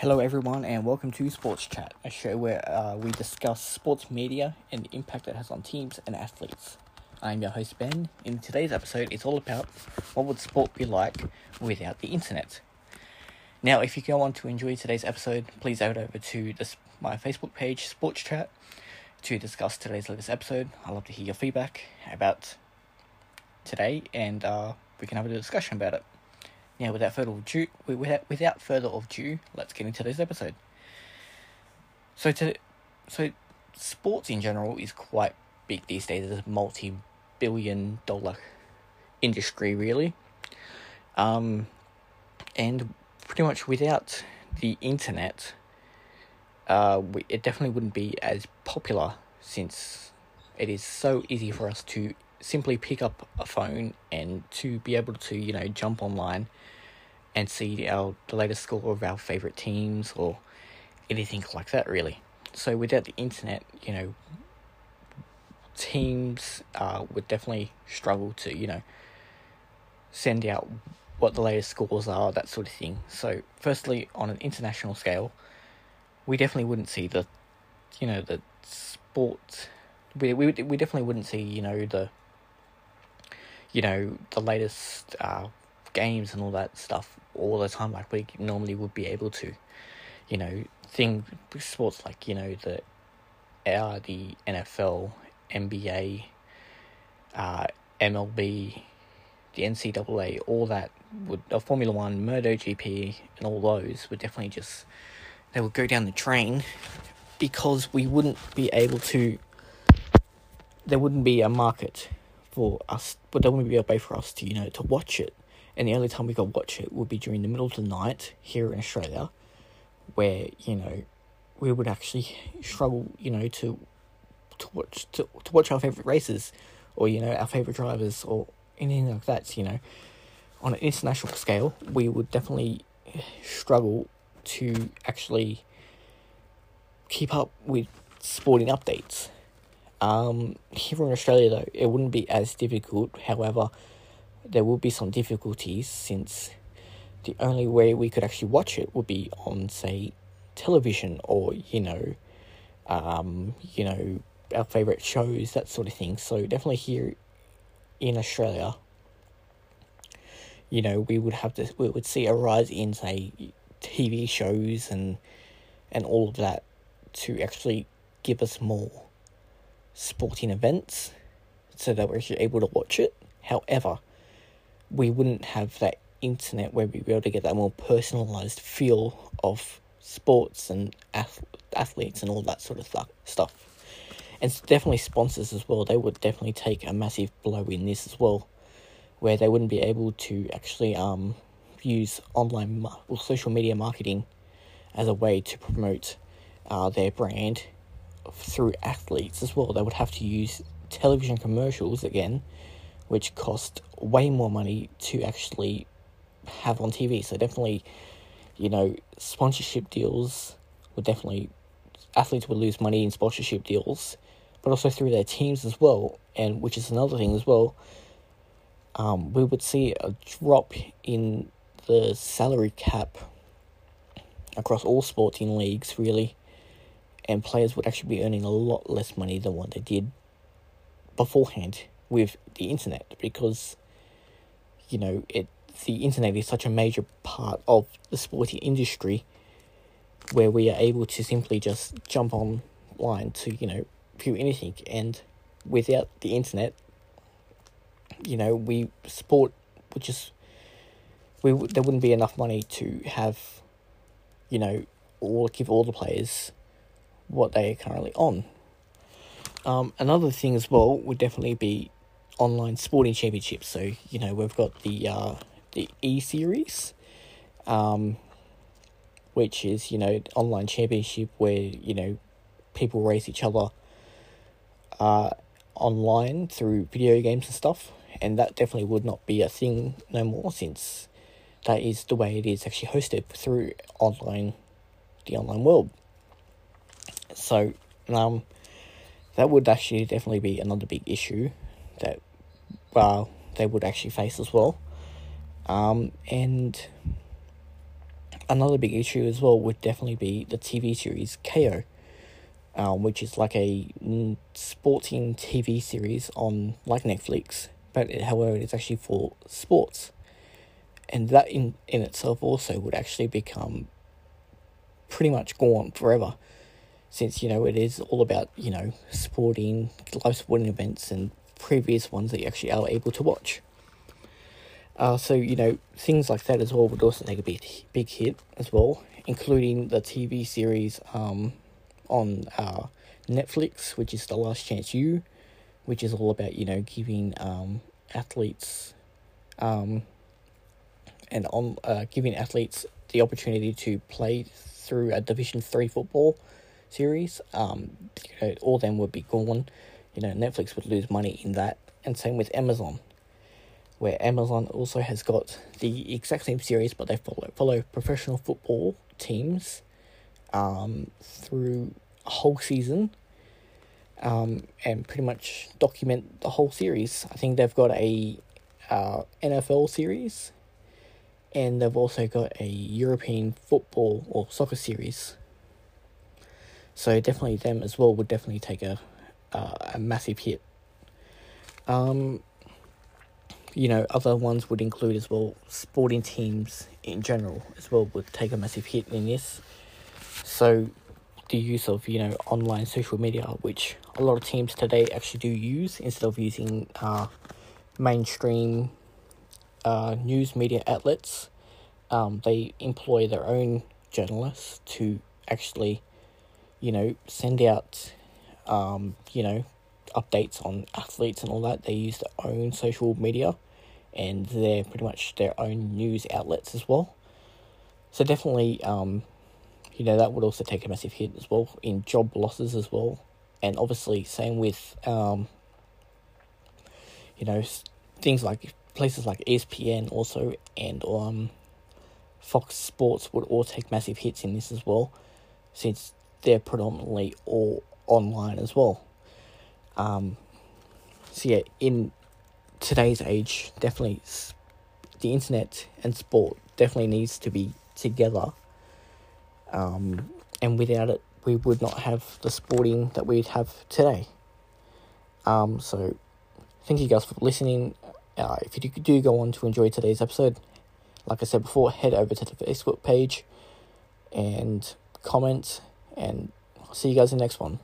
Hello, everyone, and welcome to Sports Chat, a show where uh, we discuss sports media and the impact it has on teams and athletes. I'm your host Ben. In today's episode, it's all about what would sport be like without the internet. Now, if you go on to enjoy today's episode, please head over to this, my Facebook page, Sports Chat, to discuss today's latest episode. I'd love to hear your feedback about today, and uh, we can have a discussion about it. Now, without further ado, without, without further ado, let's get into this episode. So, to so sports in general is quite big these days. It's a multi-billion-dollar industry, really. Um, and pretty much without the internet, uh, we, it definitely wouldn't be as popular since it is so easy for us to simply pick up a phone and to be able to you know jump online and see our the latest score of our favorite teams or anything like that really. So without the internet you know teams uh, would definitely struggle to you know send out what the latest scores are that sort of thing. So firstly on an international scale we definitely wouldn't see the you know the sport we we, we definitely wouldn't see you know the you know the latest uh, games and all that stuff all the time like we normally would be able to. You know, thing sports like you know the uh, the NFL, NBA, uh, MLB, the NCAA, all that would uh, Formula One, MotoGP, and all those would definitely just they would go down the drain because we wouldn't be able to. There wouldn't be a market for us, but there wouldn't be a way for us to you know to watch it and the only time we could watch it would be during the middle of the night here in Australia, where you know we would actually struggle, you know, to to watch to, to watch our favorite races, or you know our favorite drivers, or anything like that. You know, on an international scale, we would definitely struggle to actually keep up with sporting updates. Um, here in Australia, though, it wouldn't be as difficult. However, there will be some difficulties since the only way we could actually watch it would be on, say, television or you know, um, you know, our favorite shows, that sort of thing. So definitely here in Australia, you know, we would have to we would see a rise in say TV shows and and all of that to actually give us more sporting events so that we're actually able to watch it. However, we wouldn't have that internet where we'd be able to get that more personalized feel of sports and ath- athletes and all that sort of th- stuff. And definitely sponsors as well. They would definitely take a massive blow in this as well, where they wouldn't be able to actually um, use online ma- or social media marketing as a way to promote uh, their brand through athletes as well. They would have to use television commercials again which cost way more money to actually have on TV. So definitely, you know, sponsorship deals would definitely athletes would lose money in sponsorship deals, but also through their teams as well. And which is another thing as well. Um, we would see a drop in the salary cap across all sporting leagues, really, and players would actually be earning a lot less money than what they did beforehand with the internet because you know it the internet is such a major part of the sporting industry where we are able to simply just jump online to you know view anything. And without the internet you know we sport would just we there wouldn't be enough money to have you know all give all the players what they are currently on. Um, another thing as well would definitely be online sporting championships. So you know we've got the uh, the E Series, um, which is you know online championship where you know people race each other uh, online through video games and stuff, and that definitely would not be a thing no more since that is the way it is actually hosted through online the online world. So um that would actually definitely be another big issue that uh, they would actually face as well. Um, and another big issue as well would definitely be the TV series Kayo, um, which is like a sporting TV series on like Netflix, but it, however, it's actually for sports, and that in in itself also would actually become pretty much gone forever, since you know it is all about you know sporting live sporting events and previous ones that you actually are able to watch. Uh, so you know things like that as well would also take a big big hit as well, including the TV series um, on uh, Netflix, which is The Last Chance U, which is all about you know giving um, athletes um, and on uh, giving athletes the opportunity to play through a Division Three football series. Um, you know, all them would be gone. You know, Netflix would lose money in that, and same with Amazon where Amazon also has got the exact same series, but they follow follow professional football teams um, through a whole season um, and pretty much document the whole series. I think they've got a uh, NFL series and they've also got a European football or soccer series. So definitely them as well would definitely take a uh, a massive hit. Um, you know, other ones would include as well sporting teams in general as well would take a massive hit in this. So the use of, you know, online social media, which a lot of teams today actually do use instead of using uh, mainstream uh, news media outlets. Um, they employ their own journalists to actually, you know, send out, um, you know, updates on athletes and all that. They use their own social media and they're pretty much their own news outlets as well. So definitely, um, you know, that would also take a massive hit as well in job losses as well. And obviously, same with, um, you know, things like places like ESPN also and um, Fox Sports would all take massive hits in this as well, since they're predominantly all online as well. Um, so yeah, in today's age, definitely the internet and sport definitely needs to be together. Um, and without it, we would not have the sporting that we'd have today. Um, so, thank you guys for listening. Uh, if you do go on to enjoy today's episode, like I said before, head over to the Facebook page and comment, and I'll see you guys in the next one.